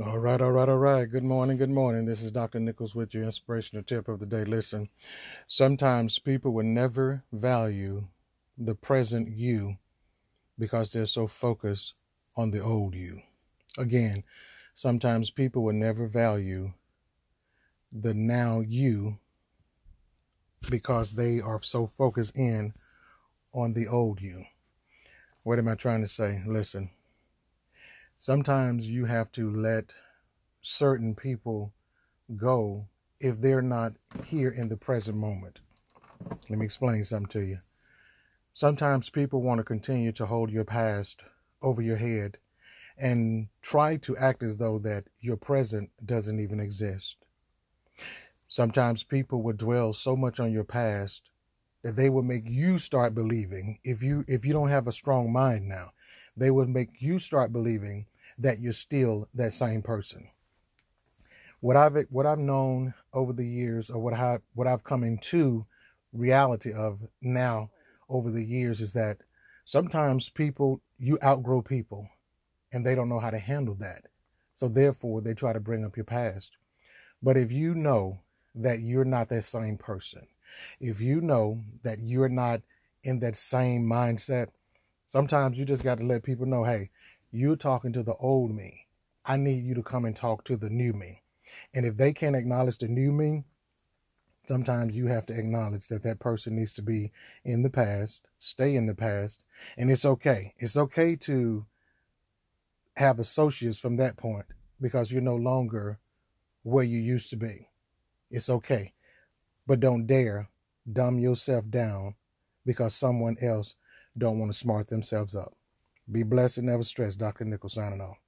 All right, all right, all right. Good morning, good morning. This is Dr. Nichols with your inspirational tip of the day. Listen, sometimes people will never value the present you because they're so focused on the old you. Again, sometimes people will never value the now you because they are so focused in on the old you. What am I trying to say? Listen, sometimes you have to let certain people go if they're not here in the present moment. Let me explain something to you. Sometimes people want to continue to hold your past over your head and try to act as though that your present doesn't even exist. Sometimes people would dwell so much on your past that they will make you start believing if you if you don't have a strong mind now, they would make you start believing that you're still that same person. What I've what I've known over the years, or what I what I've come into reality of now over the years, is that sometimes people you outgrow people, and they don't know how to handle that. So therefore, they try to bring up your past. But if you know that you're not that same person, if you know that you're not in that same mindset, sometimes you just got to let people know, hey, you're talking to the old me. I need you to come and talk to the new me. And if they can't acknowledge the new me, sometimes you have to acknowledge that that person needs to be in the past, stay in the past, and it's okay. It's okay to have associates from that point because you're no longer where you used to be. It's okay. But don't dare dumb yourself down because someone else don't want to smart themselves up. Be blessed and never stress. Dr. Nichols signing off.